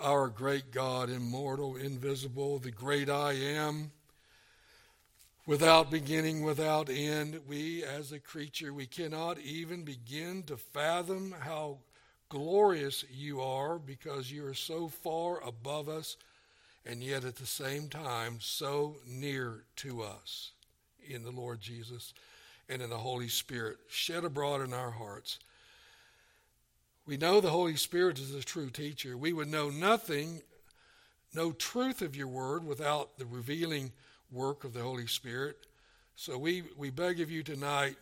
our great God, immortal, invisible, the great I am, without beginning, without end. We, as a creature, we cannot even begin to fathom how glorious you are because you are so far above us and yet at the same time so near to us in the Lord Jesus and in the Holy Spirit shed abroad in our hearts. We know the Holy Spirit is a true teacher. We would know nothing, no truth of your word without the revealing work of the Holy Spirit. So we, we beg of you tonight,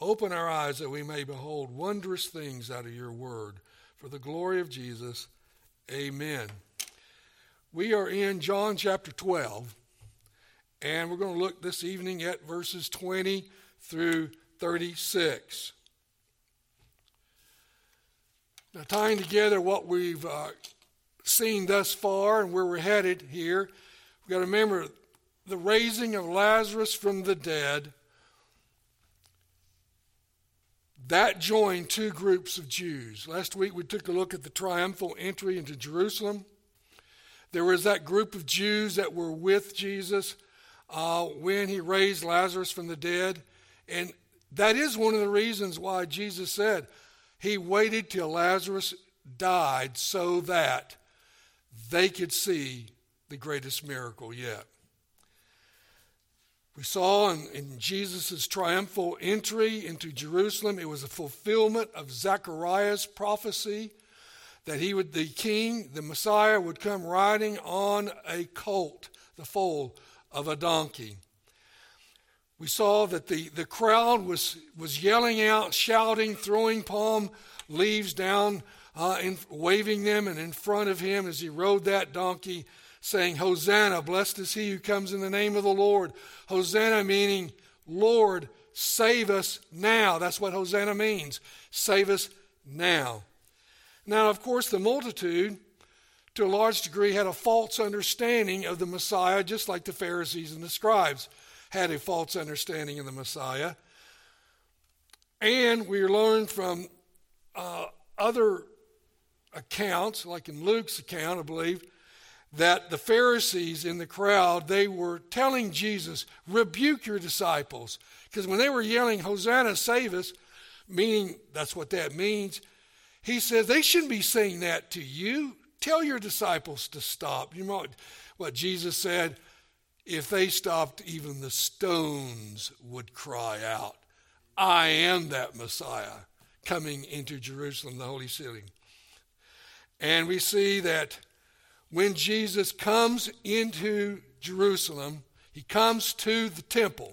open our eyes that we may behold wondrous things out of your word. For the glory of Jesus, amen. We are in John chapter 12, and we're going to look this evening at verses 20 through 36. Now, tying together what we've uh, seen thus far and where we're headed here, we've got to remember the raising of Lazarus from the dead. That joined two groups of Jews. Last week we took a look at the triumphal entry into Jerusalem. There was that group of Jews that were with Jesus uh, when he raised Lazarus from the dead. And that is one of the reasons why Jesus said, he waited till Lazarus died so that they could see the greatest miracle yet. We saw in, in Jesus' triumphal entry into Jerusalem, it was a fulfillment of Zechariah's prophecy that he would, the king, the Messiah, would come riding on a colt, the foal of a donkey. We saw that the, the crowd was, was yelling out, shouting, throwing palm leaves down, uh, and waving them, and in front of him as he rode that donkey, saying, Hosanna, blessed is he who comes in the name of the Lord. Hosanna meaning, Lord, save us now. That's what Hosanna means. Save us now. Now, of course, the multitude, to a large degree, had a false understanding of the Messiah, just like the Pharisees and the scribes had a false understanding of the Messiah. And we learn from uh, other accounts, like in Luke's account, I believe, that the Pharisees in the crowd, they were telling Jesus, rebuke your disciples. Because when they were yelling, Hosanna, save us, meaning that's what that means, he says they shouldn't be saying that to you. Tell your disciples to stop. You know what Jesus said? If they stopped, even the stones would cry out, I am that Messiah coming into Jerusalem, the holy city. And we see that when Jesus comes into Jerusalem, he comes to the temple.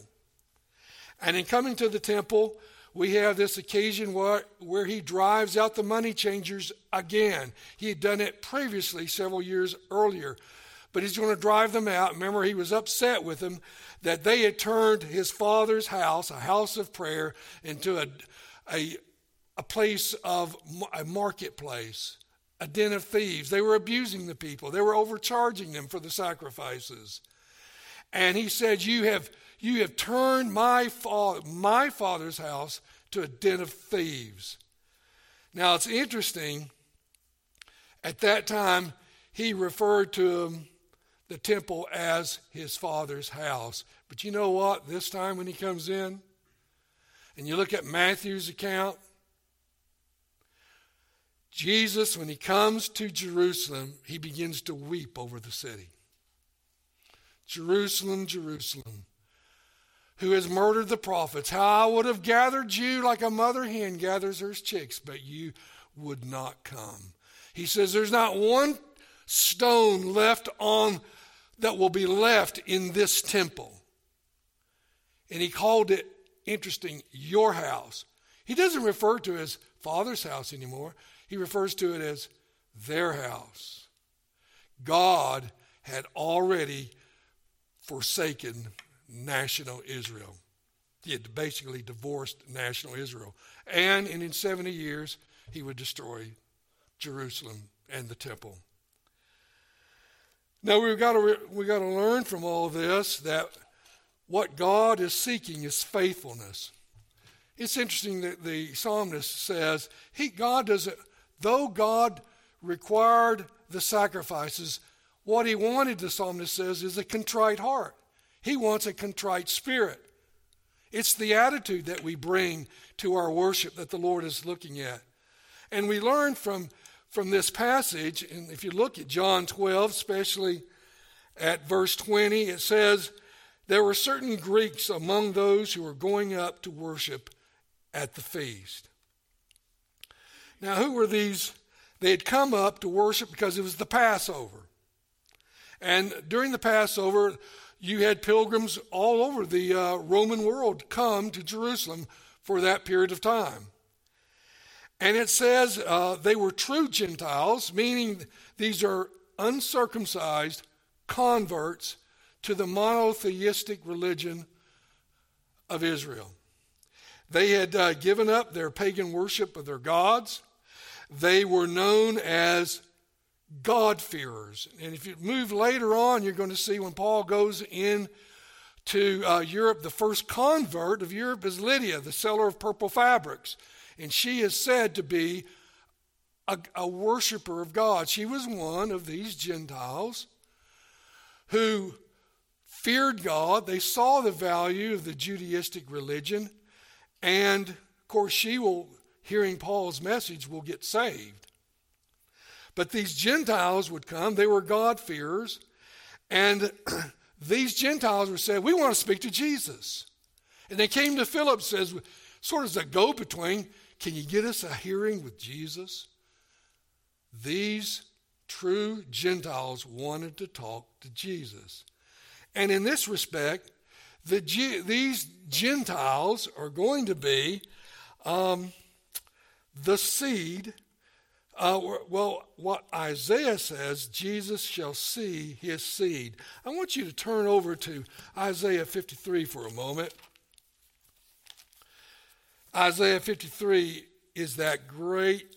And in coming to the temple, we have this occasion where, where he drives out the money changers again. He had done it previously, several years earlier. But he's going to drive them out. Remember, he was upset with them that they had turned his father's house, a house of prayer, into a, a, a place of a marketplace, a den of thieves. They were abusing the people, they were overcharging them for the sacrifices. And he said, You have, you have turned my, fa- my father's house to a den of thieves. Now it's interesting, at that time, he referred to the temple as his father's house. But you know what? This time when he comes in, and you look at Matthew's account, Jesus, when he comes to Jerusalem, he begins to weep over the city. Jerusalem, Jerusalem, who has murdered the prophets. How I would have gathered you like a mother hen gathers her chicks, but you would not come. He says, There's not one stone left on that will be left in this temple. And he called it, interesting, your house. He doesn't refer to his father's house anymore. He refers to it as their house. God had already forsaken national Israel. He had basically divorced national Israel. And in 70 years, he would destroy Jerusalem and the temple. Now we've got to we got to learn from all this that what God is seeking is faithfulness. It's interesting that the psalmist says he God doesn't Though God required the sacrifices, what he wanted, the psalmist says, is a contrite heart. He wants a contrite spirit. It's the attitude that we bring to our worship that the Lord is looking at. And we learn from, from this passage, and if you look at John 12, especially at verse 20, it says, There were certain Greeks among those who were going up to worship at the feast. Now, who were these? They had come up to worship because it was the Passover. And during the Passover, you had pilgrims all over the uh, Roman world come to Jerusalem for that period of time. And it says uh, they were true Gentiles, meaning these are uncircumcised converts to the monotheistic religion of Israel. They had uh, given up their pagan worship of their gods. They were known as God-fearers. And if you move later on, you're going to see when Paul goes in to uh, Europe, the first convert of Europe is Lydia, the seller of purple fabrics. And she is said to be a, a worshiper of God. She was one of these Gentiles who feared God. They saw the value of the Judaistic religion. And, of course, she will, hearing Paul's message, will get saved. But these Gentiles would come, they were God-fearers, and these Gentiles would say, We want to speak to Jesus. And they came to Philip, says, sort of as a go between, can you get us a hearing with Jesus? These true Gentiles wanted to talk to Jesus. And in this respect, the these Gentiles are going to be um, the seed uh, well, what Isaiah says, Jesus shall see his seed. I want you to turn over to Isaiah 53 for a moment. Isaiah 53 is that great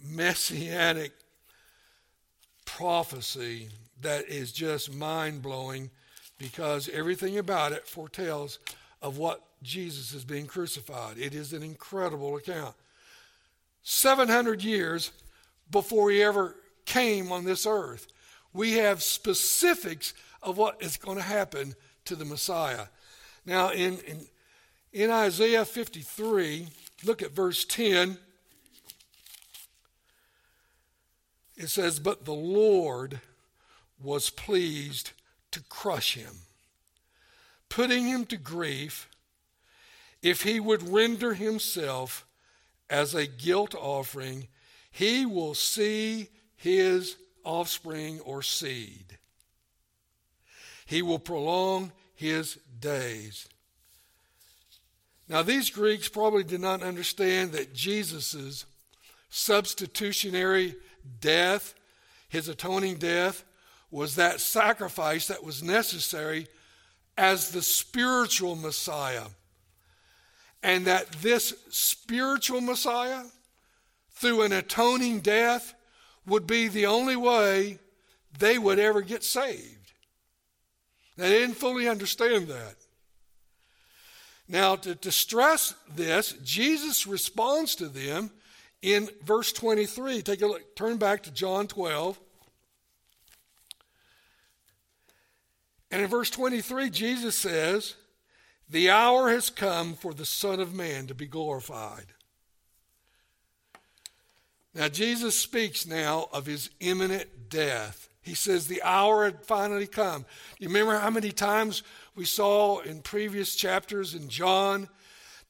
messianic prophecy that is just mind blowing because everything about it foretells of what Jesus is being crucified. It is an incredible account. 700 years before he ever came on this earth. We have specifics of what is going to happen to the Messiah. Now, in, in, in Isaiah 53, look at verse 10. It says, But the Lord was pleased to crush him, putting him to grief, if he would render himself as a guilt offering he will see his offspring or seed. He will prolong his days. Now, these Greeks probably did not understand that Jesus' substitutionary death, his atoning death, was that sacrifice that was necessary as the spiritual Messiah. And that this spiritual Messiah through an atoning death would be the only way they would ever get saved. They didn't fully understand that. Now, to, to stress this, Jesus responds to them in verse 23. Take a look, turn back to John 12. And in verse 23, Jesus says, The hour has come for the Son of Man to be glorified. Now, Jesus speaks now of his imminent death. He says the hour had finally come. You remember how many times we saw in previous chapters in John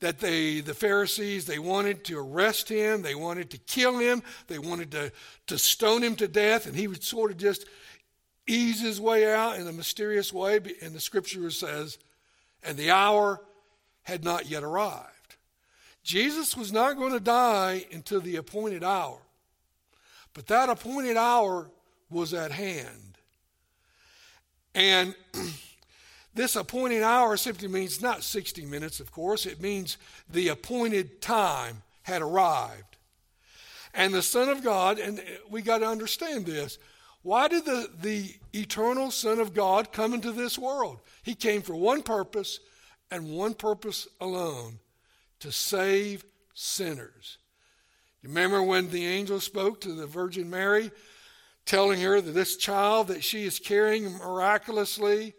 that they, the Pharisees, they wanted to arrest him, they wanted to kill him, they wanted to, to stone him to death, and he would sort of just ease his way out in a mysterious way. And the scripture says, and the hour had not yet arrived. Jesus was not going to die until the appointed hour. But that appointed hour was at hand. And this appointed hour simply means not 60 minutes, of course, it means the appointed time had arrived. And the Son of God, and we got to understand this. Why did the, the eternal Son of God come into this world? He came for one purpose and one purpose alone to save sinners. Remember when the angel spoke to the Virgin Mary, telling her that this child that she is carrying miraculously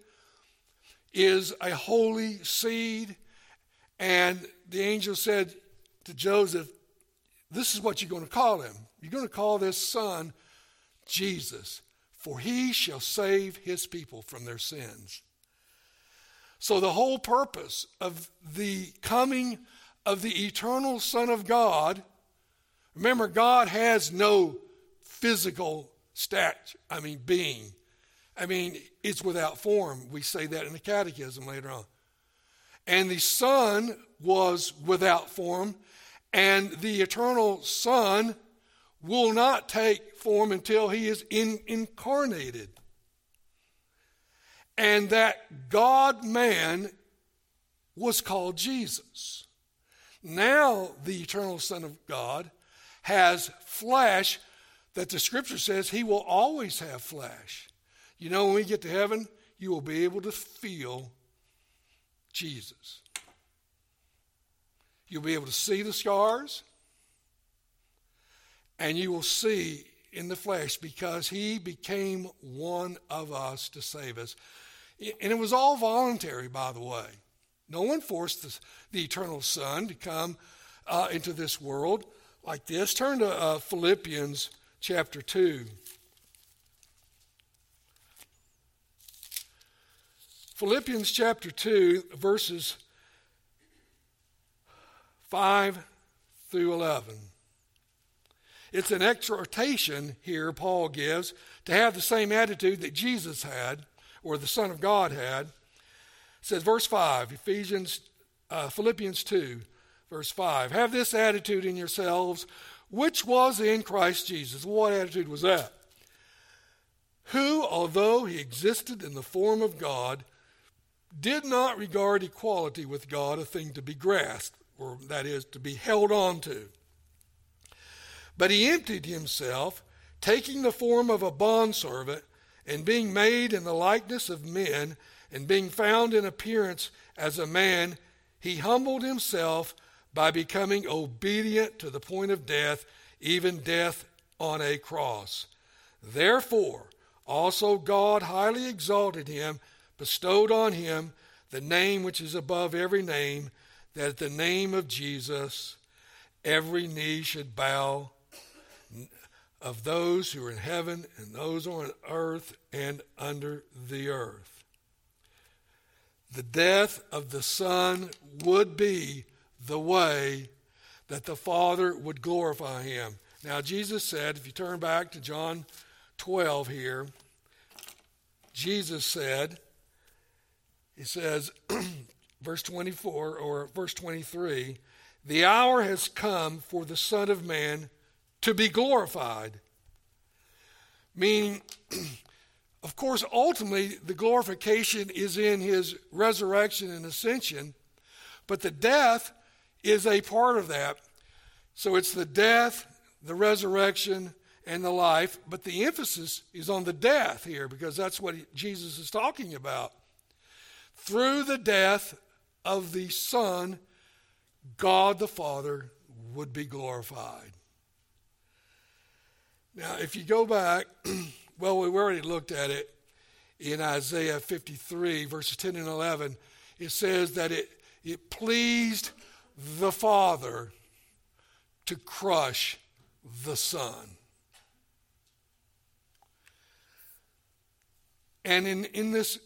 is a holy seed? And the angel said to Joseph, This is what you're going to call him. You're going to call this son Jesus, for he shall save his people from their sins. So, the whole purpose of the coming of the eternal Son of God, remember, God has no physical stature, I mean, being. I mean, it's without form. We say that in the catechism later on. And the Son was without form, and the eternal Son will not take form until he is in, incarnated and that God man was called Jesus. Now, the eternal Son of God has flesh that the scripture says he will always have flesh. You know, when we get to heaven, you will be able to feel Jesus. You'll be able to see the scars, and you will see in the flesh because he became one of us to save us. And it was all voluntary, by the way. No one forced the, the eternal Son to come uh, into this world like this. Turn to uh, Philippians chapter 2. Philippians chapter 2, verses 5 through 11. It's an exhortation here Paul gives to have the same attitude that Jesus had or the Son of God had. It says, verse 5, Ephesians, uh, Philippians 2, verse 5. Have this attitude in yourselves, which was in Christ Jesus. What attitude was that? Who, although he existed in the form of God, did not regard equality with God a thing to be grasped, or that is, to be held on to. But he emptied himself, taking the form of a bondservant and being made in the likeness of men, and being found in appearance as a man, he humbled himself by becoming obedient to the point of death, even death on a cross. Therefore, also God highly exalted him, bestowed on him the name which is above every name, that at the name of Jesus every knee should bow of those who are in heaven and those on earth and under the earth. The death of the Son would be the way that the Father would glorify him. Now, Jesus said, if you turn back to John 12 here, Jesus said, He says, verse 24 or verse 23, the hour has come for the Son of Man to be glorified. Meaning, of course, ultimately, the glorification is in his resurrection and ascension, but the death is a part of that. So it's the death, the resurrection, and the life, but the emphasis is on the death here because that's what Jesus is talking about. Through the death of the Son, God the Father would be glorified. Now, if you go back, well, we've already looked at it in Isaiah 53, verses 10 and 11. It says that it, it pleased the Father to crush the Son. And in, in this,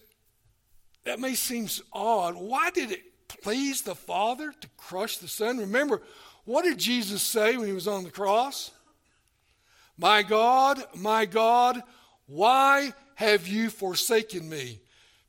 that may seem odd. Why did it please the Father to crush the Son? Remember, what did Jesus say when he was on the cross? My God, my God, why have you forsaken me?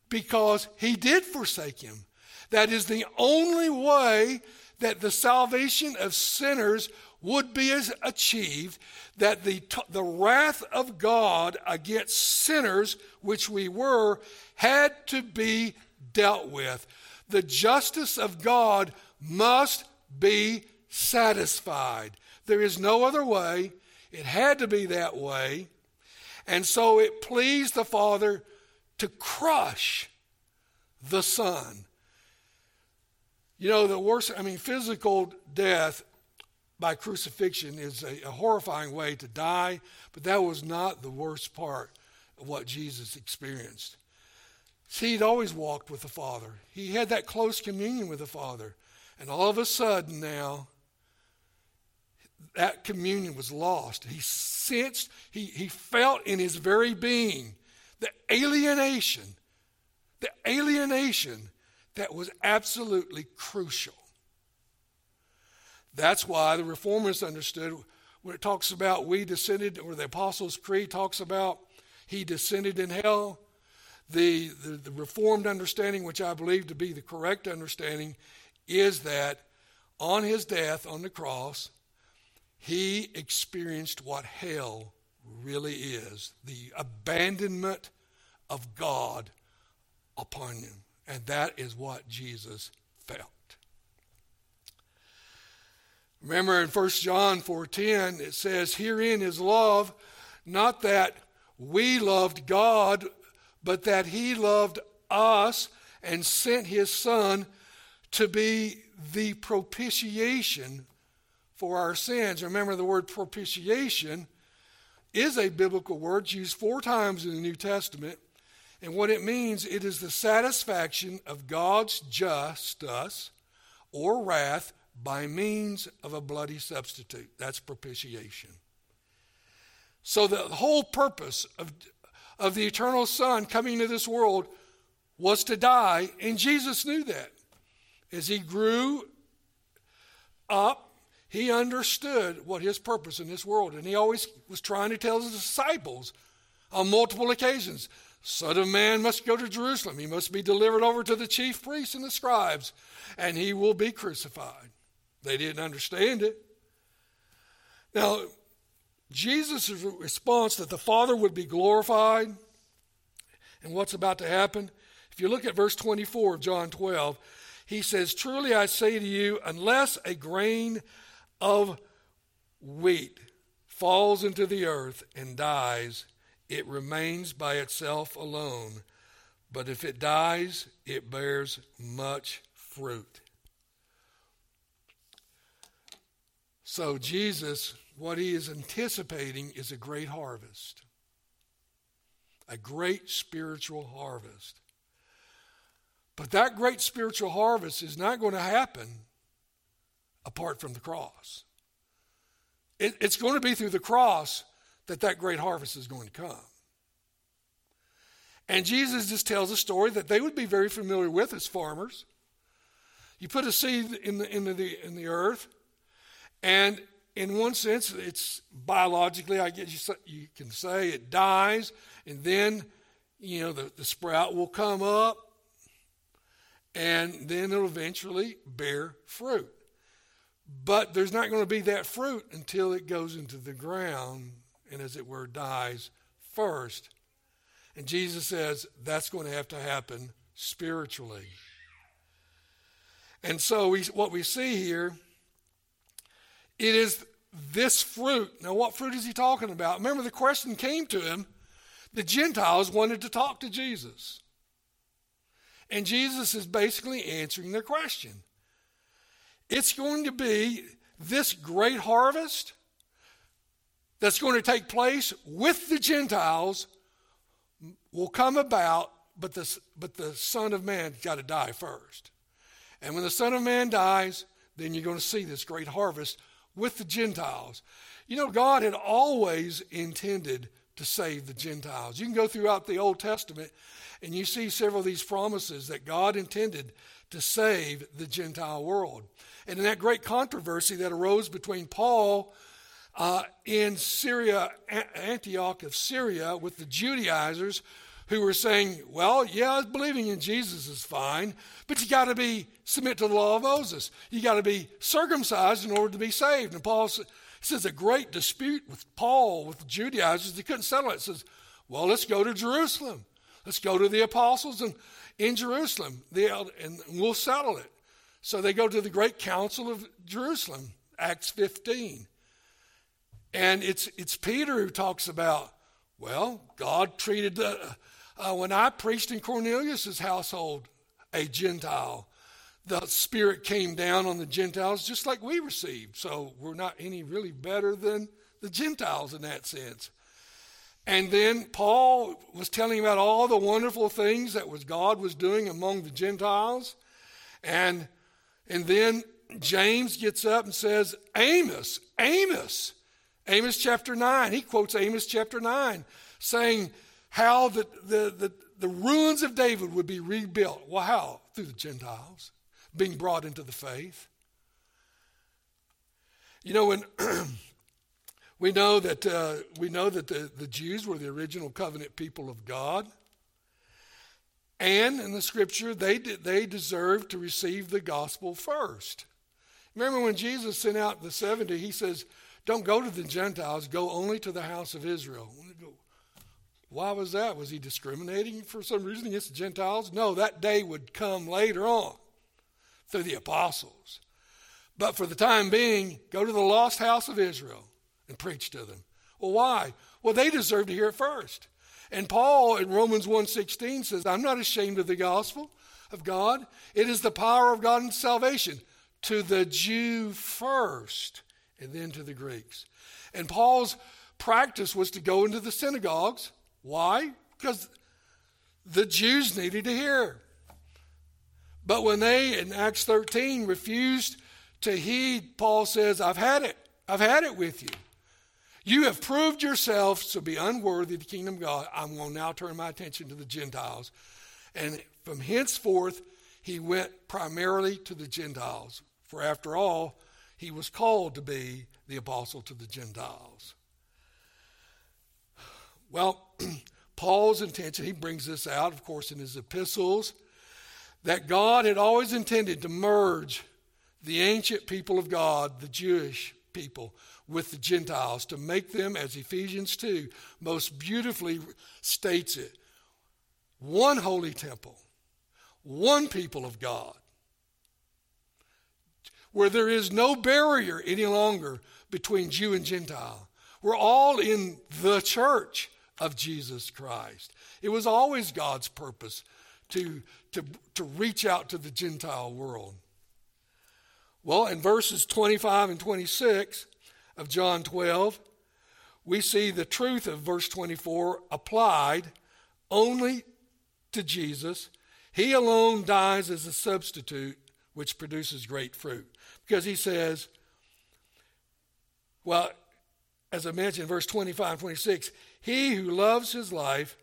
Because he did forsake him. That is the only way that the salvation of sinners would be achieved, that the, the wrath of God against sinners, which we were, had to be dealt with. The justice of God must be satisfied. There is no other way. It had to be that way. And so it pleased the Father to crush the Son. You know, the worst, I mean, physical death by crucifixion is a, a horrifying way to die, but that was not the worst part of what Jesus experienced. See, he'd always walked with the Father. He had that close communion with the Father. And all of a sudden now, that communion was lost. He sensed, he, he felt in his very being the alienation, the alienation that was absolutely crucial. That's why the reformers understood when it talks about we descended, or the Apostles' Creed talks about he descended in hell. The, the, the reformed understanding, which I believe to be the correct understanding, is that on his death on the cross, he experienced what hell really is the abandonment of God upon him. And that is what Jesus felt. Remember in 1 John 4:10 it says herein is love not that we loved God but that he loved us and sent his son to be the propitiation for our sins. Remember the word propitiation is a biblical word used four times in the New Testament and what it means it is the satisfaction of God's justice or wrath by means of a bloody substitute. That's propitiation. So, the whole purpose of, of the eternal Son coming to this world was to die, and Jesus knew that. As he grew up, he understood what his purpose in this world, and he always was trying to tell his disciples on multiple occasions Son of Man must go to Jerusalem. He must be delivered over to the chief priests and the scribes, and he will be crucified. They didn't understand it. Now, Jesus' response that the Father would be glorified and what's about to happen, if you look at verse 24 of John 12, he says, Truly I say to you, unless a grain of wheat falls into the earth and dies, it remains by itself alone. But if it dies, it bears much fruit. So, Jesus, what he is anticipating is a great harvest, a great spiritual harvest. But that great spiritual harvest is not going to happen apart from the cross. It, it's going to be through the cross that that great harvest is going to come. And Jesus just tells a story that they would be very familiar with as farmers. You put a seed in the, in the, in the earth, and in one sense, it's biologically, I guess you, you can say, it dies, and then, you know, the, the sprout will come up, and then it'll eventually bear fruit. But there's not going to be that fruit until it goes into the ground and, as it were, dies first. And Jesus says that's going to have to happen spiritually. And so we, what we see here it is this fruit. Now, what fruit is he talking about? Remember, the question came to him. The Gentiles wanted to talk to Jesus. And Jesus is basically answering their question. It's going to be this great harvest that's going to take place with the Gentiles will come about, but the, but the Son of Man's got to die first. And when the Son of Man dies, then you're going to see this great harvest with the Gentiles. You know, God had always intended to save the Gentiles. You can go throughout the Old Testament and you see several of these promises that God intended to save the Gentile world. And in that great controversy that arose between Paul uh, in Syria, Antioch of Syria, with the Judaizers who were saying, well, yeah, believing in Jesus is fine, but you got to be submit to the law of Moses. You got to be circumcised in order to be saved. And Paul says a great dispute with Paul with the Judaizers. They couldn't settle it. It says, well, let's go to Jerusalem. Let's go to the apostles and in Jerusalem, and we'll settle it. So they go to the great council of Jerusalem, Acts 15. And it's, it's Peter who talks about, well, God treated the, uh, when I preached in Cornelius's household, a Gentile, the Spirit came down on the Gentiles just like we received. So we're not any really better than the Gentiles in that sense. And then Paul was telling about all the wonderful things that was God was doing among the Gentiles. And, and then James gets up and says, Amos, Amos, Amos chapter 9. He quotes Amos chapter 9, saying how the, the, the, the ruins of David would be rebuilt. Well, how? Through the Gentiles being brought into the faith. You know, when we know that uh, we know that the, the Jews were the original covenant people of God. And in the scripture, they, they deserved to receive the gospel first. Remember when Jesus sent out the 70, he says, Don't go to the Gentiles, go only to the house of Israel. Why was that? Was he discriminating for some reason against the Gentiles? No, that day would come later on through the apostles. But for the time being, go to the lost house of Israel and preach to them. Well, why? Well, they deserve to hear it first. And Paul in Romans 1:16 says, "I'm not ashamed of the gospel of God. It is the power of God in salvation to the Jew first and then to the Greeks." And Paul's practice was to go into the synagogues. Why? Because the Jews needed to hear. But when they, in Acts 13, refused to heed, Paul says, I've had it. I've had it with you. You have proved yourselves to be unworthy of the kingdom of God. I'm going to now turn my attention to the Gentiles. And from henceforth, he went primarily to the Gentiles. For after all, he was called to be the apostle to the Gentiles. Well, Paul's intention, he brings this out, of course, in his epistles that God had always intended to merge the ancient people of God, the Jewish people, with the Gentiles, to make them, as Ephesians 2 most beautifully states it, one holy temple, one people of God, where there is no barrier any longer between Jew and Gentile. We're all in the church of Jesus Christ. It was always God's purpose to, to, to reach out to the Gentile world. Well, in verses 25 and 26 of John 12, we see the truth of verse 24 applied only to Jesus. He alone dies as a substitute, which produces great fruit. Because he says, well, as I mentioned, verse 25 and 26, he who loves his life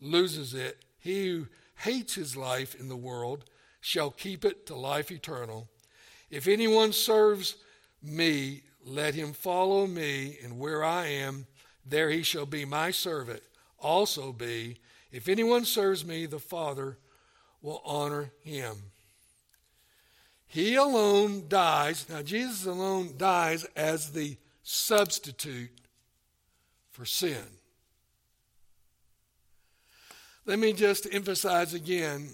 loses it. He who hates his life in the world shall keep it to life eternal. If anyone serves me, let him follow me, and where I am, there he shall be my servant. Also be, if anyone serves me, the Father will honor him. He alone dies. Now, Jesus alone dies as the substitute for sin. Let me just emphasize again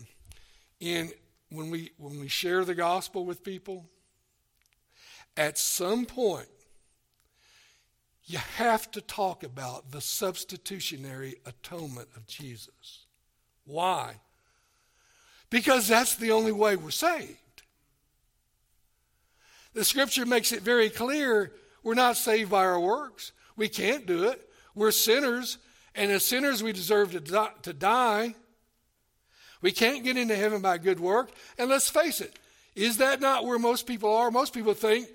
in when we when we share the gospel with people at some point you have to talk about the substitutionary atonement of Jesus. Why? Because that's the only way we're saved. The scripture makes it very clear we're not saved by our works. We can't do it. We're sinners and as sinners, we deserve to, die, to die. We can't get into heaven by good work. And let's face it, is that not where most people are? Most people think,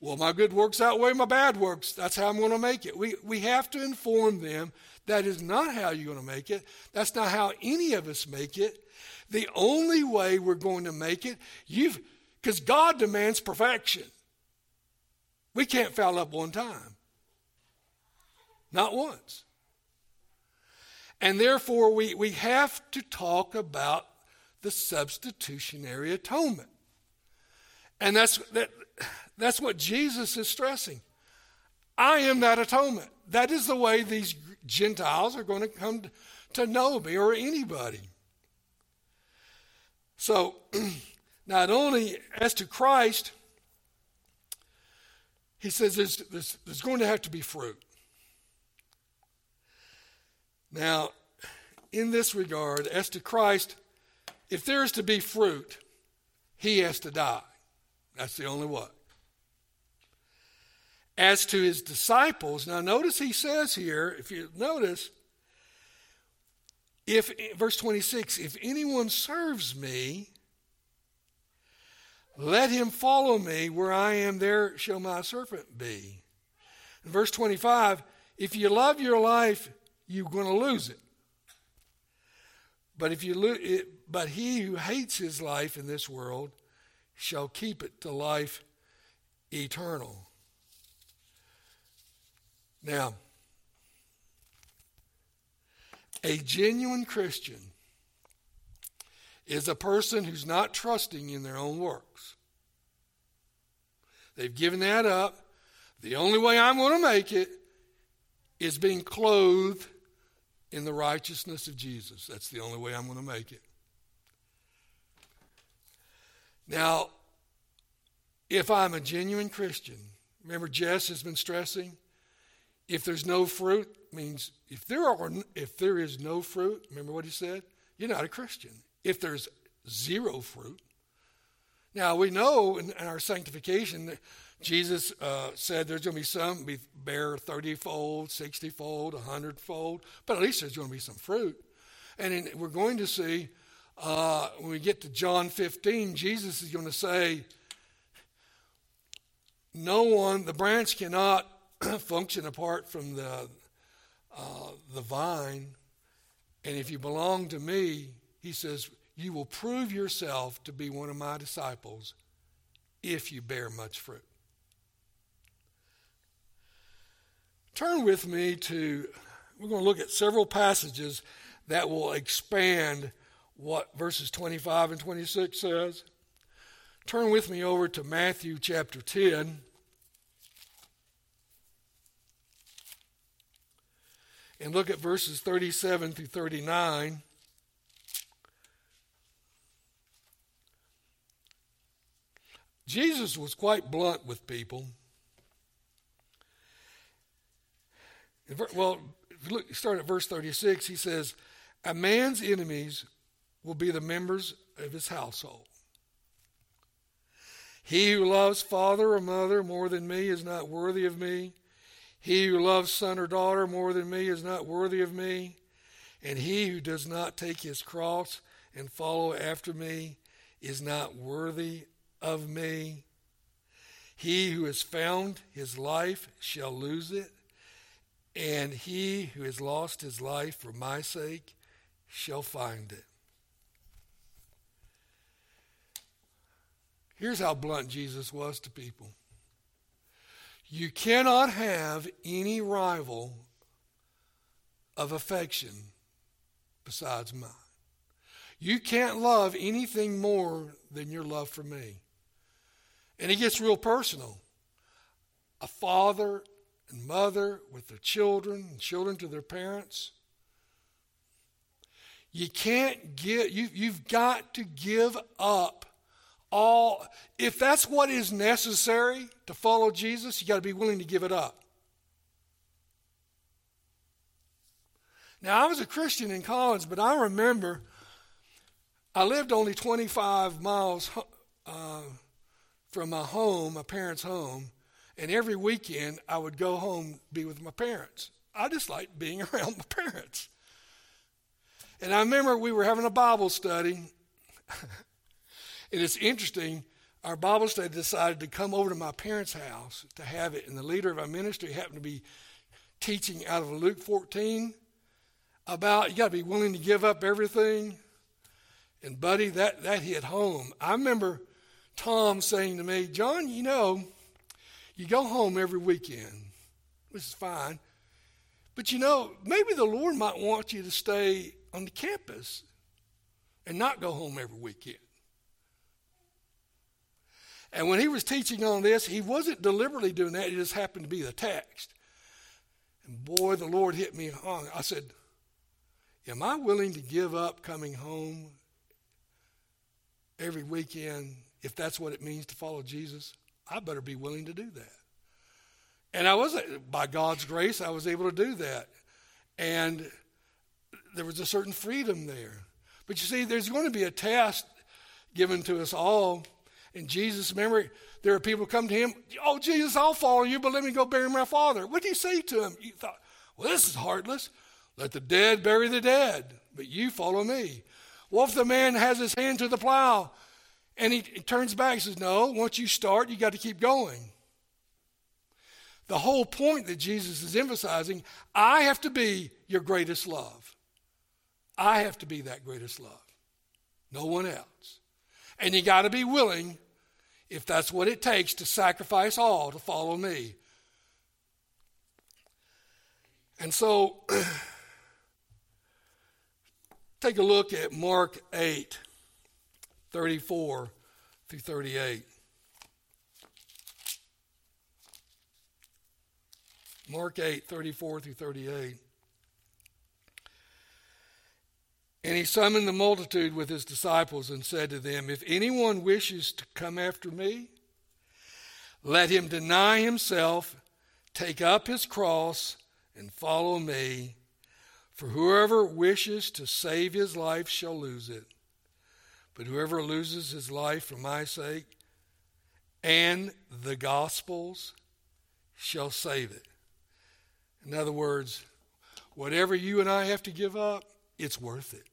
well, my good works outweigh my bad works. That's how I'm going to make it. We, we have to inform them that is not how you're going to make it. That's not how any of us make it. The only way we're going to make it, you've, because God demands perfection. We can't foul up one time. Not once. And therefore, we, we have to talk about the substitutionary atonement. And that's, that, that's what Jesus is stressing. I am that atonement. That is the way these Gentiles are going to come to know me or anybody. So, not only as to Christ, he says there's, there's, there's going to have to be fruit. Now, in this regard, as to Christ, if there is to be fruit, he has to die. That's the only way. As to his disciples, now notice he says here, if you notice, if verse 26, if anyone serves me, let him follow me where I am, there shall my servant be. In verse 25, if you love your life, you're going to lose it. But if you it, but he who hates his life in this world shall keep it to life eternal. Now, a genuine Christian is a person who's not trusting in their own works. They've given that up. The only way I'm going to make it is being clothed in the righteousness of Jesus. That's the only way I'm going to make it. Now, if I'm a genuine Christian, remember Jess has been stressing, if there's no fruit, means if there are if there is no fruit, remember what he said? You're not a Christian. If there's zero fruit. Now we know in, in our sanctification that Jesus uh, said there's going to be some be bear 30 fold, 60 fold, 100 fold, but at least there's going to be some fruit. And in, we're going to see uh, when we get to John 15, Jesus is going to say, No one, the branch cannot function apart from the, uh, the vine. And if you belong to me, he says, you will prove yourself to be one of my disciples if you bear much fruit. Turn with me to, we're going to look at several passages that will expand what verses 25 and 26 says. Turn with me over to Matthew chapter 10. And look at verses 37 through 39. Jesus was quite blunt with people. Well, look, start at verse 36. He says, A man's enemies will be the members of his household. He who loves father or mother more than me is not worthy of me. He who loves son or daughter more than me is not worthy of me. And he who does not take his cross and follow after me is not worthy of me. He who has found his life shall lose it, and he who has lost his life for my sake shall find it. Here's how blunt Jesus was to people you cannot have any rival of affection besides mine. You can't love anything more than your love for me. And it gets real personal. A father and mother with their children, and children to their parents. You can't get, you, you've got to give up all. If that's what is necessary to follow Jesus, you got to be willing to give it up. Now, I was a Christian in college, but I remember I lived only 25 miles uh, from my home, my parents' home, and every weekend I would go home be with my parents. I just liked being around my parents. And I remember we were having a Bible study. and it's interesting, our Bible study decided to come over to my parents' house to have it. And the leader of our ministry happened to be teaching out of Luke 14 about you got to be willing to give up everything and buddy, that, that hit home. I remember Tom saying to me, John, you know, you go home every weekend, which is fine. But you know, maybe the Lord might want you to stay on the campus and not go home every weekend. And when he was teaching on this, he wasn't deliberately doing that, it just happened to be the text. And boy, the Lord hit me hard. I said, Am I willing to give up coming home every weekend, if that's what it means to follow Jesus, I better be willing to do that. And I wasn't, by God's grace, I was able to do that. And there was a certain freedom there. But you see, there's going to be a test given to us all. And Jesus, remember, there are people come to him, Oh, Jesus, I'll follow you, but let me go bury my father. What do you say to him? You thought, Well, this is heartless. Let the dead bury the dead, but you follow me. What if the man has his hand to the plow and he, he turns back and says, No, once you start, you got to keep going. The whole point that Jesus is emphasizing I have to be your greatest love. I have to be that greatest love. No one else. And you got to be willing, if that's what it takes, to sacrifice all to follow me. And so, take a look at Mark 8 34 through 38. Mark 8 34 through 38. And he summoned the multitude with his disciples and said to them, If anyone wishes to come after me, let him deny himself, take up his cross, and follow me. For whoever wishes to save his life shall lose it. But whoever loses his life for my sake and the gospel's shall save it. In other words, whatever you and I have to give up, it's worth it.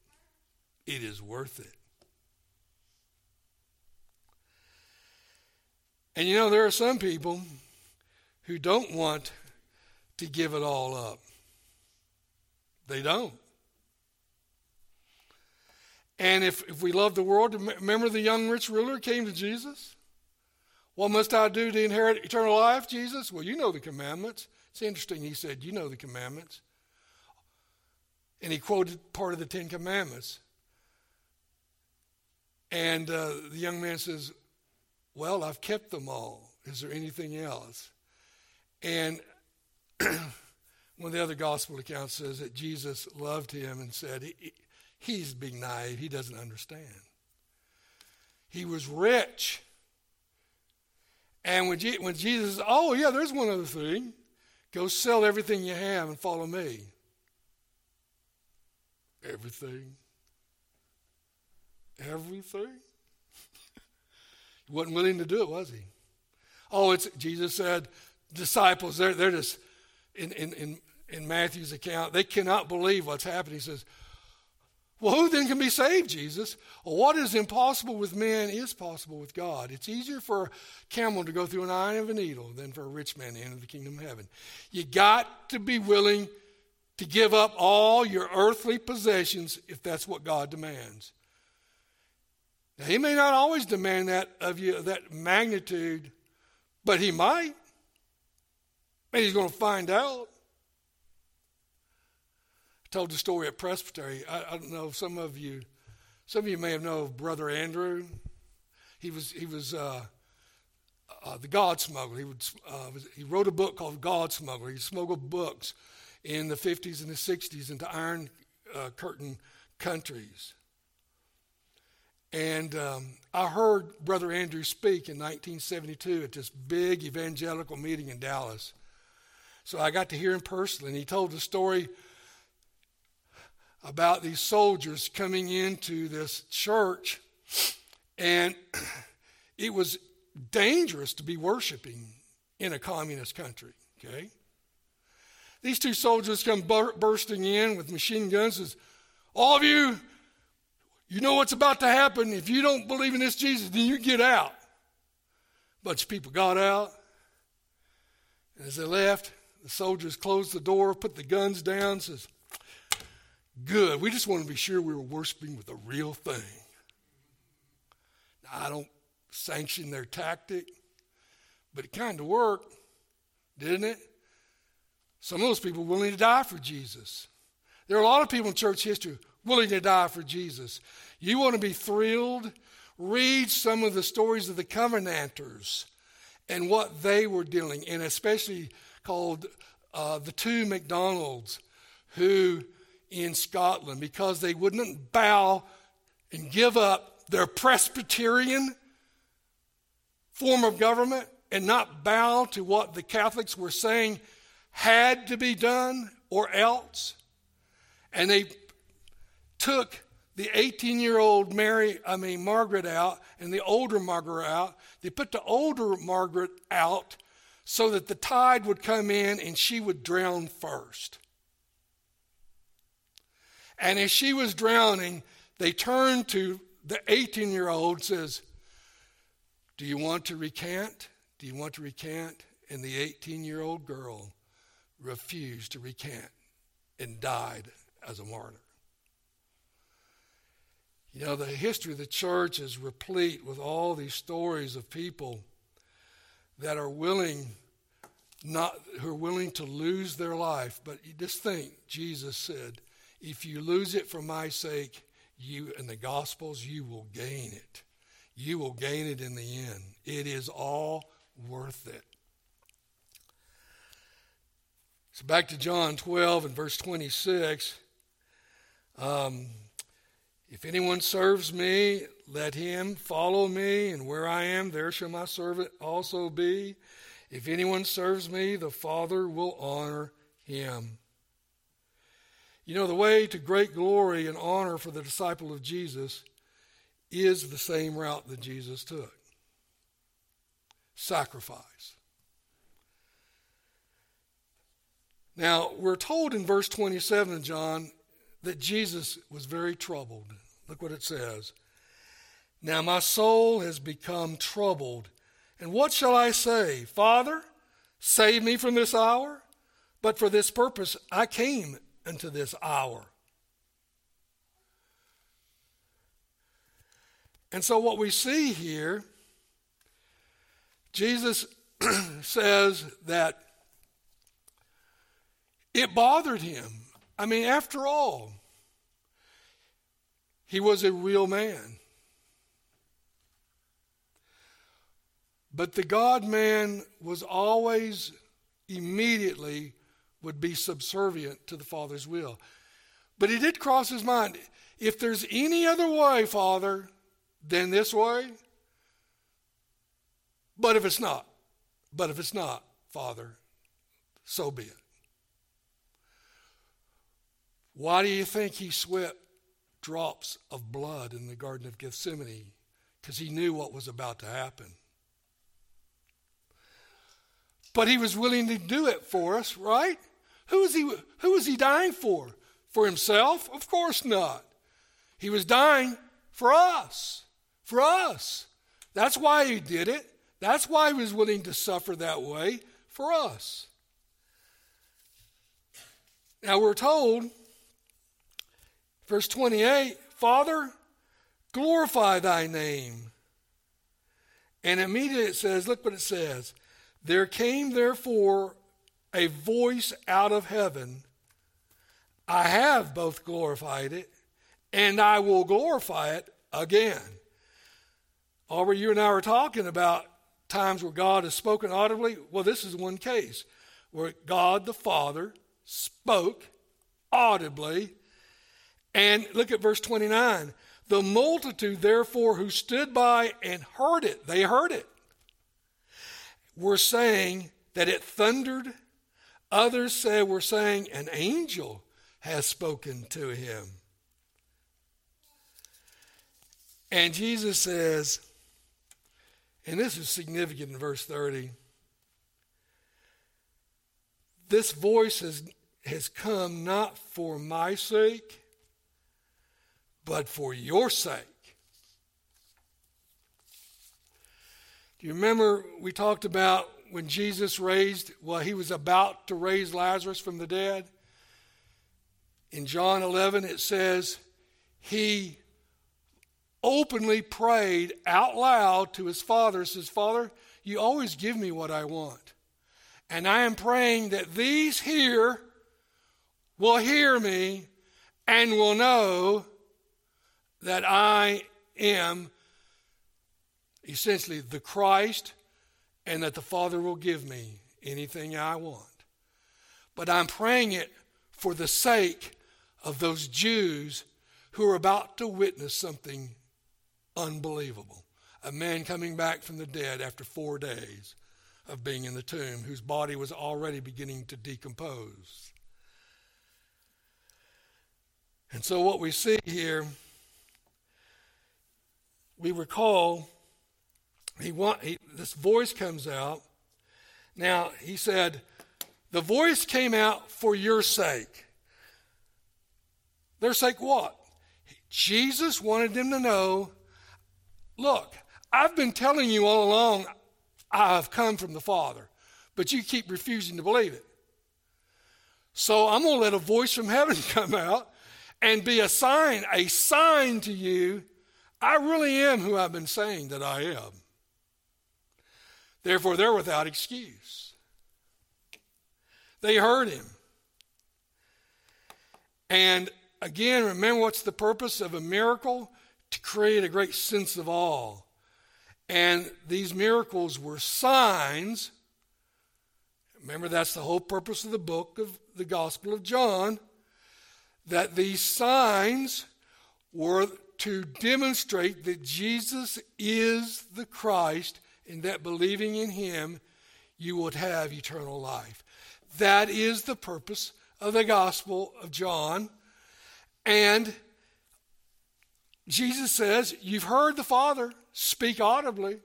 It is worth it. And you know, there are some people who don't want to give it all up. They don't. And if, if we love the world, remember the young rich ruler came to Jesus? What must I do to inherit eternal life, Jesus? Well, you know the commandments. It's interesting, he said, You know the commandments. And he quoted part of the Ten Commandments. And uh, the young man says, Well, I've kept them all. Is there anything else? And one of the other gospel accounts says that Jesus loved him and said, he, He's being naive. He doesn't understand. He was rich. And when, Je- when Jesus Oh, yeah, there's one other thing go sell everything you have and follow me. Everything everything? he wasn't willing to do it, was he? Oh, it's Jesus said, disciples, they're, they're just in, in, in, in Matthew's account, they cannot believe what's happening. He says, Well, who then can be saved, Jesus? Well, what is impossible with men is possible with God. It's easier for a camel to go through an eye of a needle than for a rich man to enter the kingdom of heaven. You got to be willing to give up all your earthly possessions if that's what God demands. Now, he may not always demand that of you, that magnitude, but he might. He's going to find out. Told the story at Presbytery. I, I don't know, some of you, some of you may have known Brother Andrew. He was, he was uh, uh, the God Smuggler. He, would, uh, he wrote a book called God Smuggler. He smuggled books in the 50s and the 60s into Iron uh, Curtain countries. And um, I heard Brother Andrew speak in 1972 at this big evangelical meeting in Dallas. So I got to hear him personally, and he told the story about these soldiers coming into this church, and it was dangerous to be worshiping in a communist country. Okay, these two soldiers come bur- bursting in with machine guns. Says, "All of you you know what's about to happen. If you don't believe in this Jesus, then you get out. A bunch of people got out. And as they left, the soldiers closed the door, put the guns down, says, Good. We just want to be sure we were worshiping with the real thing. Now, I don't sanction their tactic, but it kind of worked, didn't it? Some of those people willing to die for Jesus. There are a lot of people in church history willing to die for Jesus. You want to be thrilled? Read some of the stories of the Covenanters and what they were dealing, and especially called uh, the two McDonalds, who in Scotland, because they wouldn't bow and give up their Presbyterian form of government and not bow to what the Catholics were saying had to be done or else. And they took the 18 year old Mary, I mean Margaret out and the older Margaret out. They put the older Margaret out so that the tide would come in and she would drown first. And as she was drowning, they turned to the 18 year old says, Do you want to recant? Do you want to recant? And the 18 year old girl refused to recant and died as a martyr. You know, the history of the church is replete with all these stories of people that are willing not who are willing to lose their life. But you just think, Jesus said, if you lose it for my sake, you in the gospels, you will gain it. You will gain it in the end. It is all worth it. So back to John 12 and verse 26. Um, if anyone serves me, let him follow me, and where I am, there shall my servant also be. If anyone serves me, the Father will honor him. You know, the way to great glory and honor for the disciple of Jesus is the same route that Jesus took sacrifice. Now, we're told in verse 27, John, that Jesus was very troubled. Look what it says. Now my soul has become troubled. And what shall I say? Father, save me from this hour? But for this purpose I came into this hour. And so what we see here, Jesus says that it bothered him. I mean, after all, he was a real man. But the God man was always immediately would be subservient to the Father's will. But he did cross his mind if there's any other way, Father, than this way, but if it's not, but if it's not, Father, so be it. Why do you think he sweat drops of blood in the Garden of Gethsemane because he knew what was about to happen. But he was willing to do it for us, right? Who was he, who was he dying for? For himself? Of course not. He was dying for us. For us. That's why he did it. That's why he was willing to suffer that way for us. Now we're told Verse 28 Father, glorify thy name. And immediately it says, look what it says. There came therefore a voice out of heaven I have both glorified it, and I will glorify it again. Aubrey, you and I were talking about times where God has spoken audibly. Well, this is one case where God the Father spoke audibly and look at verse 29. The multitude, therefore, who stood by and heard it, they heard it, were saying that it thundered. Others say We're saying an angel has spoken to him. And Jesus says, and this is significant in verse 30 this voice has, has come not for my sake but for your sake. Do you remember we talked about when Jesus raised, well, he was about to raise Lazarus from the dead? In John 11, it says, he openly prayed out loud to his father, says, Father, you always give me what I want. And I am praying that these here will hear me and will know that I am essentially the Christ and that the Father will give me anything I want. But I'm praying it for the sake of those Jews who are about to witness something unbelievable. A man coming back from the dead after four days of being in the tomb, whose body was already beginning to decompose. And so, what we see here we recall he want he, this voice comes out. Now he said, the voice came out for your sake. Their sake what? Jesus wanted them to know, look, I've been telling you all along I've come from the Father, but you keep refusing to believe it. So I'm going to let a voice from heaven come out and be a sign, a sign to you. I really am who I've been saying that I am. Therefore, they're without excuse. They heard him. And again, remember what's the purpose of a miracle? To create a great sense of awe. And these miracles were signs. Remember, that's the whole purpose of the book of the Gospel of John. That these signs were to demonstrate that Jesus is the Christ and that believing in him, you would have eternal life. That is the purpose of the Gospel of John. And Jesus says, You've heard the Father speak audibly.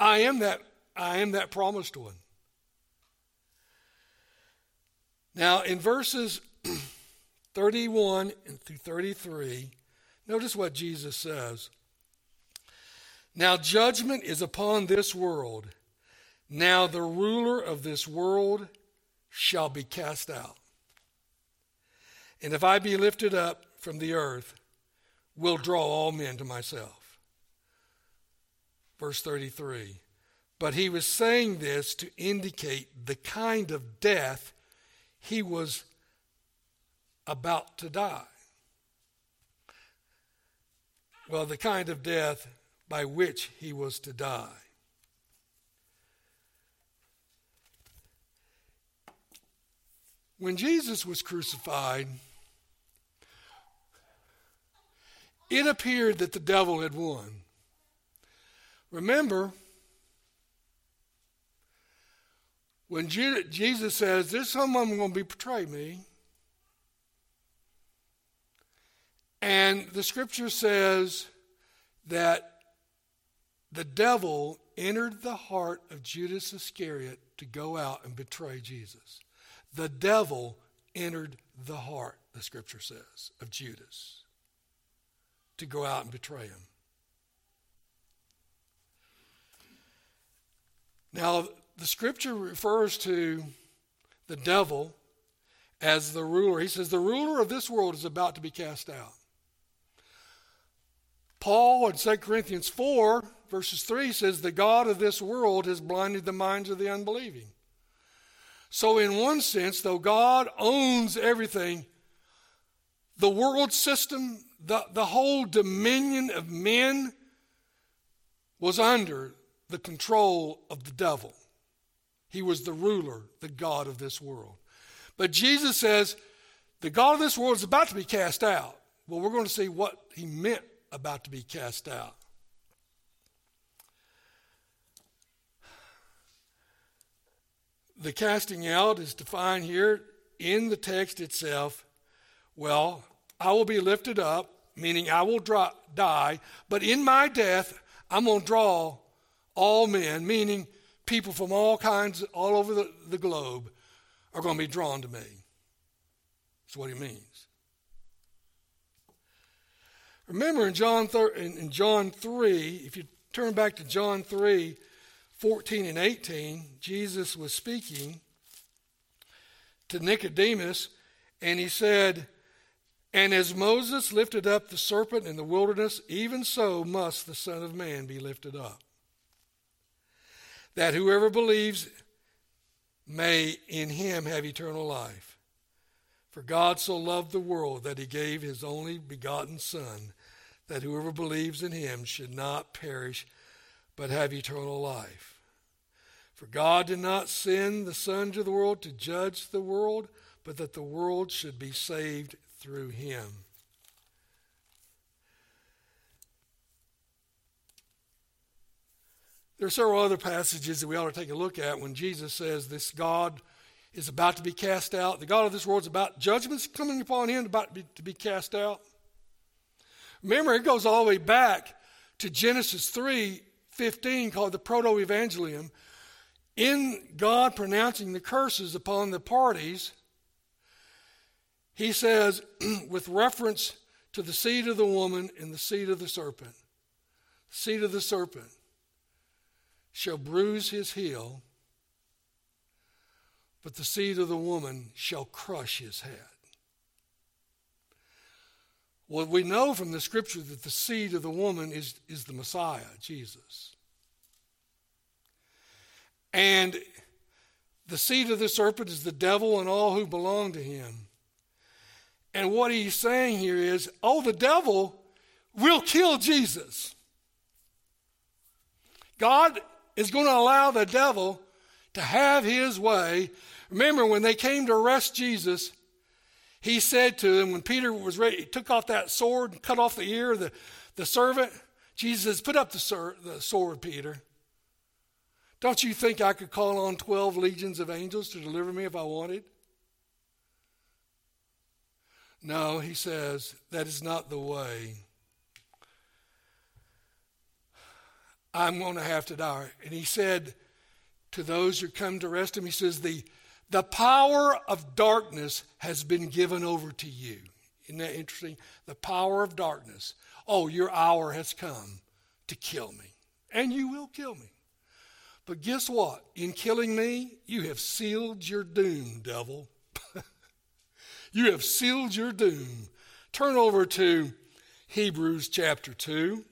I am that, I am that promised one. Now, in verses 31 and through 33, notice what Jesus says. Now, judgment is upon this world. Now, the ruler of this world shall be cast out. And if I be lifted up from the earth, will draw all men to myself. Verse 33. But he was saying this to indicate the kind of death he was about to die. Well, the kind of death by which he was to die. When Jesus was crucified, it appeared that the devil had won. Remember, when Jesus says, There's someone going to be betray me, and the scripture says that the devil entered the heart of Judas Iscariot to go out and betray Jesus. The devil entered the heart, the scripture says, of Judas to go out and betray him. Now, the scripture refers to the devil as the ruler. He says, The ruler of this world is about to be cast out. Paul in 2 Corinthians 4, verses 3 says, The God of this world has blinded the minds of the unbelieving. So, in one sense, though God owns everything, the world system, the, the whole dominion of men was under the control of the devil. He was the ruler, the God of this world. But Jesus says, the God of this world is about to be cast out. Well, we're going to see what he meant about to be cast out. The casting out is defined here in the text itself. Well, I will be lifted up, meaning I will drop, die, but in my death, I'm going to draw all men, meaning people from all kinds, all over the, the globe, are going to be drawn to me. That's what he means. Remember in John, in John 3, if you turn back to John 3, 14 and 18, Jesus was speaking to Nicodemus, and he said, And as Moses lifted up the serpent in the wilderness, even so must the Son of Man be lifted up. That whoever believes may in him have eternal life. For God so loved the world that he gave his only begotten Son that whoever believes in him should not perish, but have eternal life. For God did not send the Son to the world to judge the world, but that the world should be saved through him. There are several other passages that we ought to take a look at when Jesus says this God is about to be cast out. The God of this world is about judgments coming upon him, about to be, to be cast out. Remember, it goes all the way back to Genesis 3 15, called the Proto Evangelium, in God pronouncing the curses upon the parties, he says, with reference to the seed of the woman and the seed of the serpent, seed of the serpent shall bruise his heel, but the seed of the woman shall crush his head. Well, we know from the scripture that the seed of the woman is, is the Messiah, Jesus. And the seed of the serpent is the devil and all who belong to him. And what he's saying here is oh, the devil will kill Jesus. God is going to allow the devil to have his way. Remember, when they came to arrest Jesus, he said to them, when Peter was ready, he took off that sword and cut off the ear of the, the servant. Jesus says, Put up the, the sword, Peter. Don't you think I could call on 12 legions of angels to deliver me if I wanted? No, he says, that is not the way. I'm going to have to die. And he said to those who come to arrest him, he says, the, the power of darkness has been given over to you. Isn't that interesting? The power of darkness. Oh, your hour has come to kill me. And you will kill me. But guess what? In killing me, you have sealed your doom, devil. You have sealed your doom. Turn over to Hebrews chapter 2.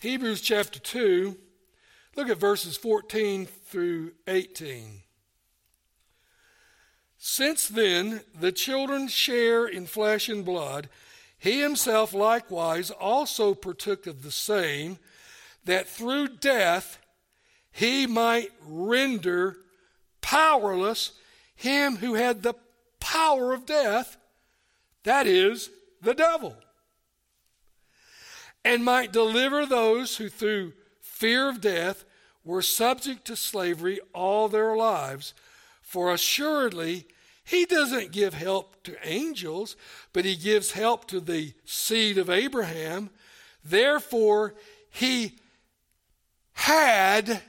Hebrews chapter 2, look at verses 14 through 18. Since then the children share in flesh and blood, he himself likewise also partook of the same, that through death he might render powerless him who had the power of death, that is, the devil, and might deliver those who through fear of death were subject to slavery all their lives. For assuredly, he doesn't give help to angels, but he gives help to the seed of Abraham. Therefore, he had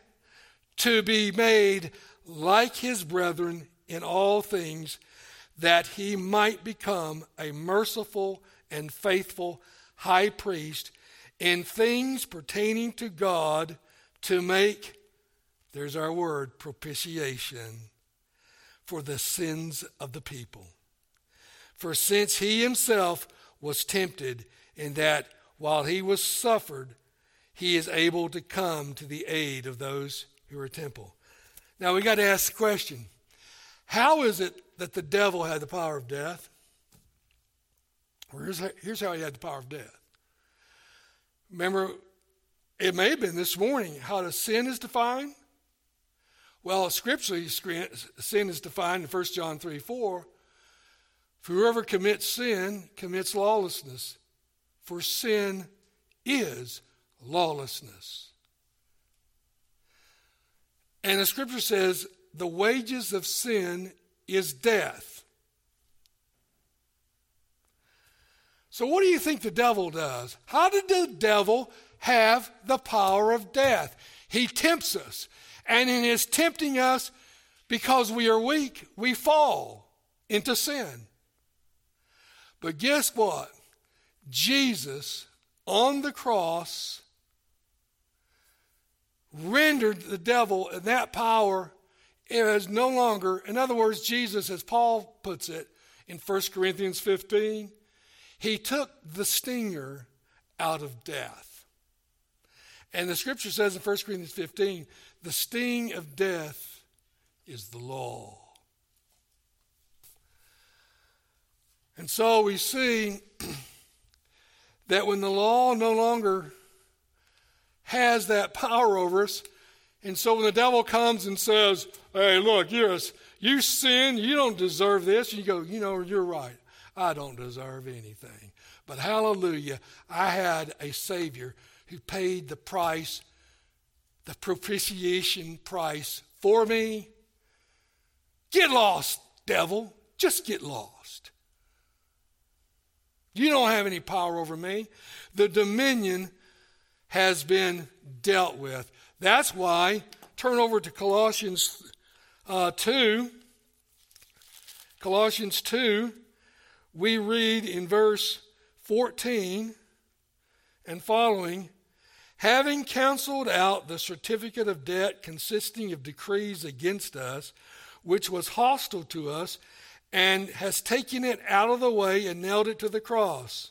to be made like his brethren in all things, that he might become a merciful and faithful high priest in things pertaining to God to make, there's our word, propitiation for the sins of the people. For since he himself was tempted in that while he was suffered, he is able to come to the aid of those who are temple. Now we got to ask the question how is it that the devil had the power of death? Well, here's how he had the power of death. Remember, it may have been this morning how the sin is defined. Well, scripturally, sin is defined in 1 John 3 4. For whoever commits sin commits lawlessness, for sin is lawlessness. And the scripture says, the wages of sin is death. So, what do you think the devil does? How did the devil have the power of death? He tempts us. And in his tempting us, because we are weak, we fall into sin. But guess what? Jesus on the cross rendered the devil and that power is no longer, in other words, Jesus, as Paul puts it in 1 Corinthians 15, he took the stinger out of death. And the scripture says in 1 Corinthians 15, the sting of death is the law. And so we see that when the law no longer has that power over us. And so when the devil comes and says, Hey, look, you're a, you sin, you don't deserve this, you go, You know, you're right. I don't deserve anything. But hallelujah, I had a Savior who paid the price, the propitiation price for me. Get lost, devil. just get lost. You don't have any power over me. The dominion has been dealt with. That's why, turn over to Colossians uh, 2. Colossians 2, we read in verse 14 and following having canceled out the certificate of debt consisting of decrees against us, which was hostile to us, and has taken it out of the way and nailed it to the cross.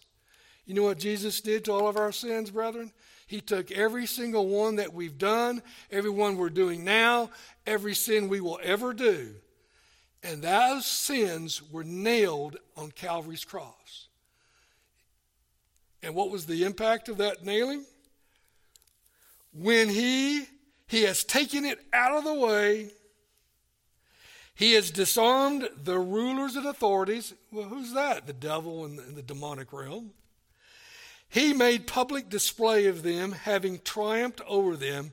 You know what Jesus did to all of our sins, brethren? He took every single one that we've done, every one we're doing now, every sin we will ever do, and those sins were nailed on Calvary's cross. And what was the impact of that nailing? when he he has taken it out of the way he has disarmed the rulers and authorities well who's that the devil in the, in the demonic realm he made public display of them having triumphed over them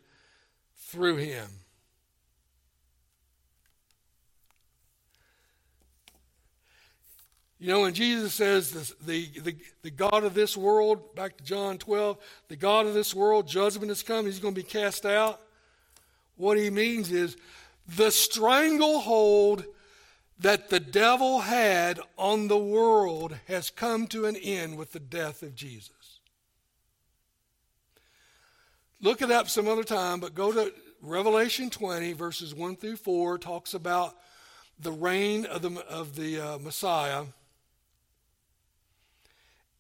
through him You know, when Jesus says the, the, the, God of this world, back to John 12, the God of this world, judgment has come, he's going to be cast out. What he means is the stranglehold that the devil had on the world has come to an end with the death of Jesus. Look it up some other time, but go to Revelation 20, verses 1 through 4, talks about the reign of the, of the uh, Messiah.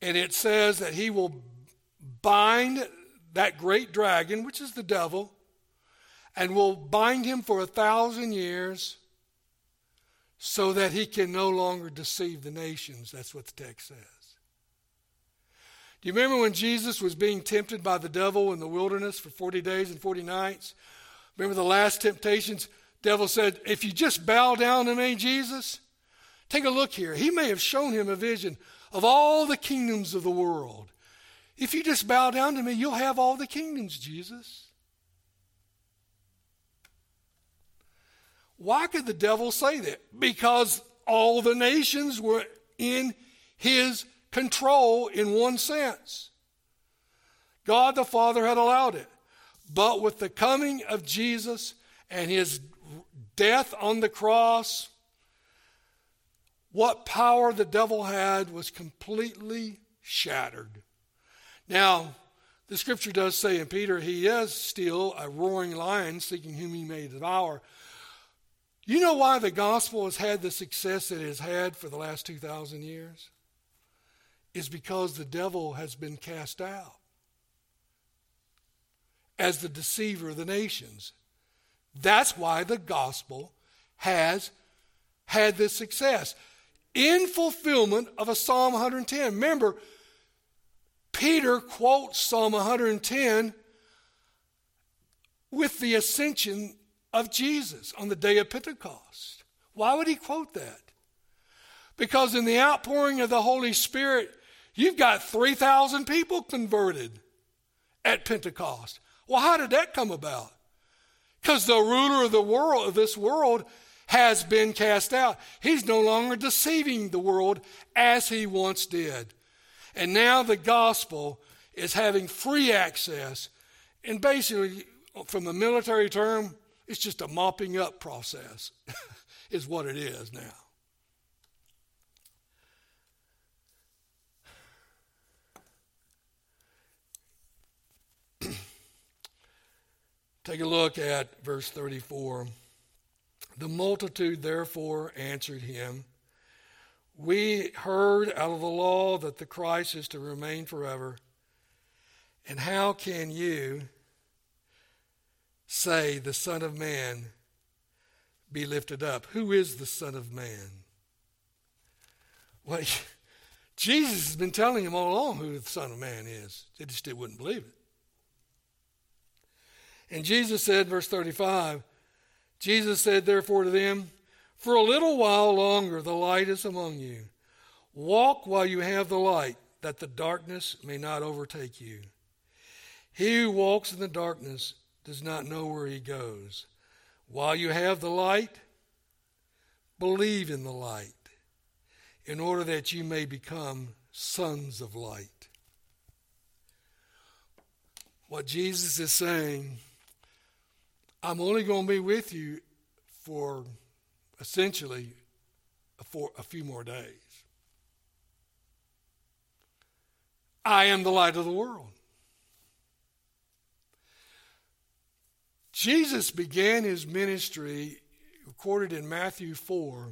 And it says that he will bind that great dragon, which is the devil, and will bind him for a thousand years so that he can no longer deceive the nations. That's what the text says. Do you remember when Jesus was being tempted by the devil in the wilderness for 40 days and 40 nights? Remember the last temptations? Devil said, If you just bow down to me, Jesus, take a look here. He may have shown him a vision of all the kingdoms of the world. If you just bow down to me, you'll have all the kingdoms, Jesus. Why could the devil say that? Because all the nations were in his control in one sense. God the Father had allowed it. But with the coming of Jesus and his death on the cross, what power the devil had was completely shattered. Now, the scripture does say in Peter, he is still a roaring lion seeking whom he may devour. You know why the gospel has had the success it has had for the last 2,000 years? Is because the devil has been cast out as the deceiver of the nations. That's why the gospel has had this success in fulfillment of a Psalm 110. Remember, Peter quotes Psalm 110 with the ascension of Jesus on the day of Pentecost. Why would he quote that? Because in the outpouring of the Holy Spirit, you've got 3,000 people converted at Pentecost. Well, how did that come about? Because the ruler of the world, of this world, has been cast out. He's no longer deceiving the world as he once did. And now the gospel is having free access. And basically, from the military term, it's just a mopping up process, is what it is now. Take a look at verse 34. The multitude therefore answered him, We heard out of the law that the Christ is to remain forever. And how can you say the Son of Man be lifted up? Who is the Son of Man? Well, Jesus has been telling him all along who the Son of Man is. They just wouldn't believe it. And Jesus said, verse 35, Jesus said, therefore, to them, For a little while longer the light is among you. Walk while you have the light, that the darkness may not overtake you. He who walks in the darkness does not know where he goes. While you have the light, believe in the light, in order that you may become sons of light. What Jesus is saying, I'm only going to be with you for essentially a, for a few more days. I am the light of the world. Jesus began his ministry, recorded in Matthew 4,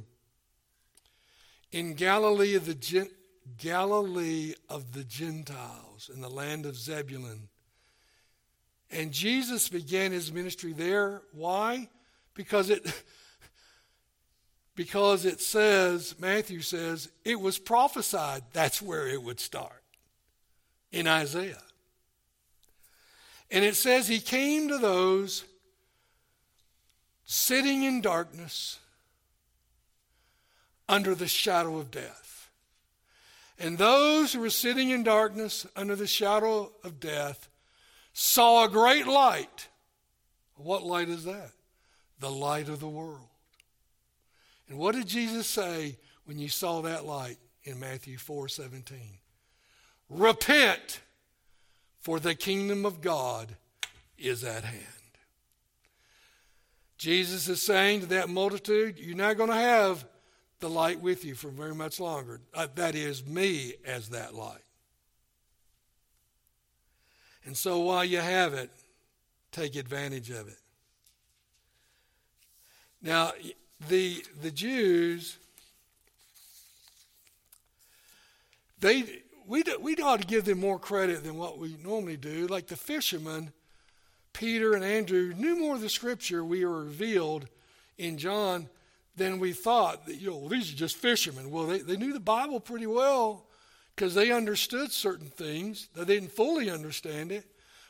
in Galilee of the Galilee of the Gentiles, in the land of Zebulun. And Jesus began his ministry there. Why? Because it because it says, Matthew says, it was prophesied that's where it would start in Isaiah. And it says he came to those sitting in darkness under the shadow of death. And those who were sitting in darkness under the shadow of death saw a great light. What light is that? The light of the world. And what did Jesus say when you saw that light in Matthew 4 17? Repent, for the kingdom of God is at hand. Jesus is saying to that multitude, You're not going to have the light with you for very much longer. Uh, that is, me as that light. And so while you have it, take advantage of it. Now, the, the Jews, they, we, we ought to give them more credit than what we normally do. Like the fishermen, Peter and Andrew knew more of the scripture we were revealed in John than we thought. That, you know, these are just fishermen. Well, they, they knew the Bible pretty well because they understood certain things. They didn't fully understand it,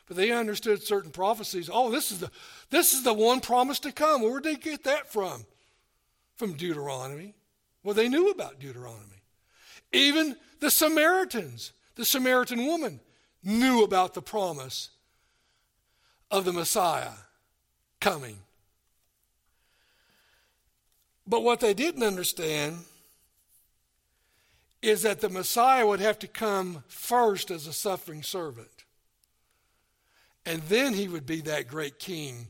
but they understood certain prophecies. Oh, this is the, this is the one promise to come. Where did they get that from? From Deuteronomy. Well, they knew about Deuteronomy. Even the Samaritans, the Samaritan woman, knew about the promise of the Messiah coming. But what they didn't understand is that the Messiah would have to come first as a suffering servant. And then he would be that great king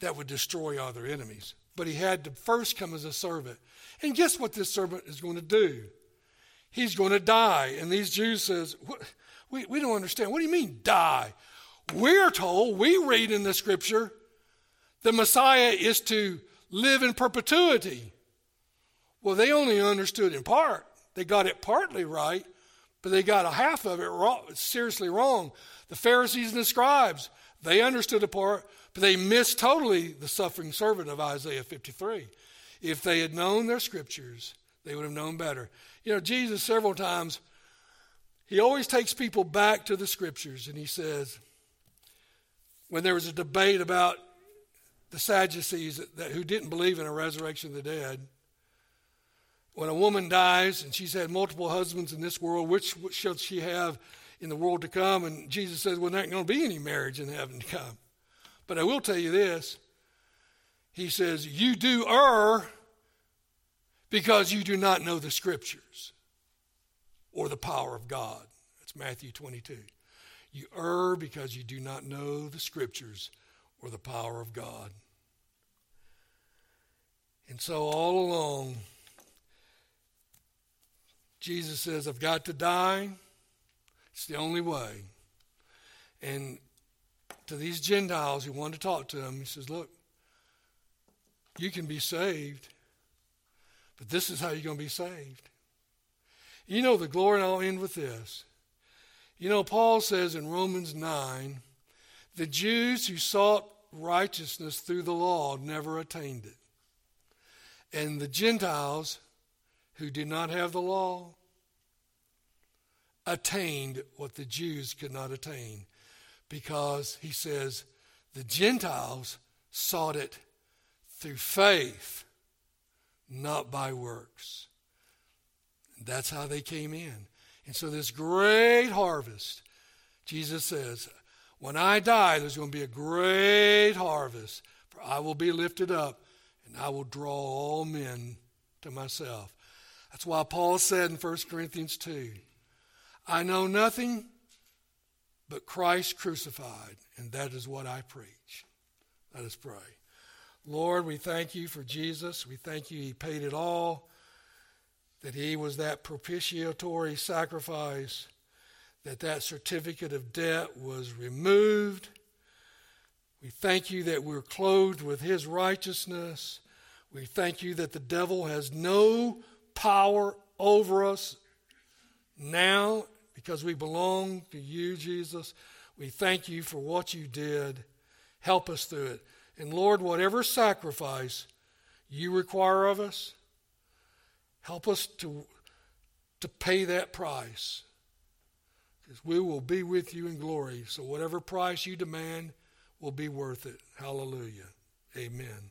that would destroy all their enemies. But he had to first come as a servant. And guess what this servant is going to do? He's going to die. And these Jews says, we, we don't understand. What do you mean die? We're told, we read in the scripture, the Messiah is to live in perpetuity. Well, they only understood in part. They got it partly right, but they got a half of it wrong, seriously wrong. The Pharisees and the scribes, they understood a part, but they missed totally the suffering servant of Isaiah 53. If they had known their scriptures, they would have known better. You know, Jesus, several times, he always takes people back to the scriptures and he says, when there was a debate about the Sadducees that, who didn't believe in a resurrection of the dead. When a woman dies and she's had multiple husbands in this world, which, shall she have in the world to come? And Jesus says, Well, there ain't going to be any marriage in heaven to come. But I will tell you this He says, You do err because you do not know the scriptures or the power of God. That's Matthew 22. You err because you do not know the scriptures or the power of God. And so all along, Jesus says, I've got to die. It's the only way. And to these Gentiles who want to talk to him, he says, Look, you can be saved, but this is how you're going to be saved. You know the glory, and I'll end with this. You know, Paul says in Romans 9, the Jews who sought righteousness through the law never attained it. And the Gentiles who did not have the law attained what the Jews could not attain because he says the Gentiles sought it through faith, not by works. That's how they came in. And so, this great harvest, Jesus says, when I die, there's going to be a great harvest, for I will be lifted up and I will draw all men to myself. That's why Paul said in 1 Corinthians 2 I know nothing but Christ crucified, and that is what I preach. Let us pray. Lord, we thank you for Jesus. We thank you he paid it all, that he was that propitiatory sacrifice, that that certificate of debt was removed. We thank you that we're clothed with his righteousness. We thank you that the devil has no power over us now because we belong to you, Jesus. We thank you for what you did. Help us through it. And Lord, whatever sacrifice you require of us, help us to, to pay that price. Because we will be with you in glory. So whatever price you demand will be worth it. Hallelujah. Amen.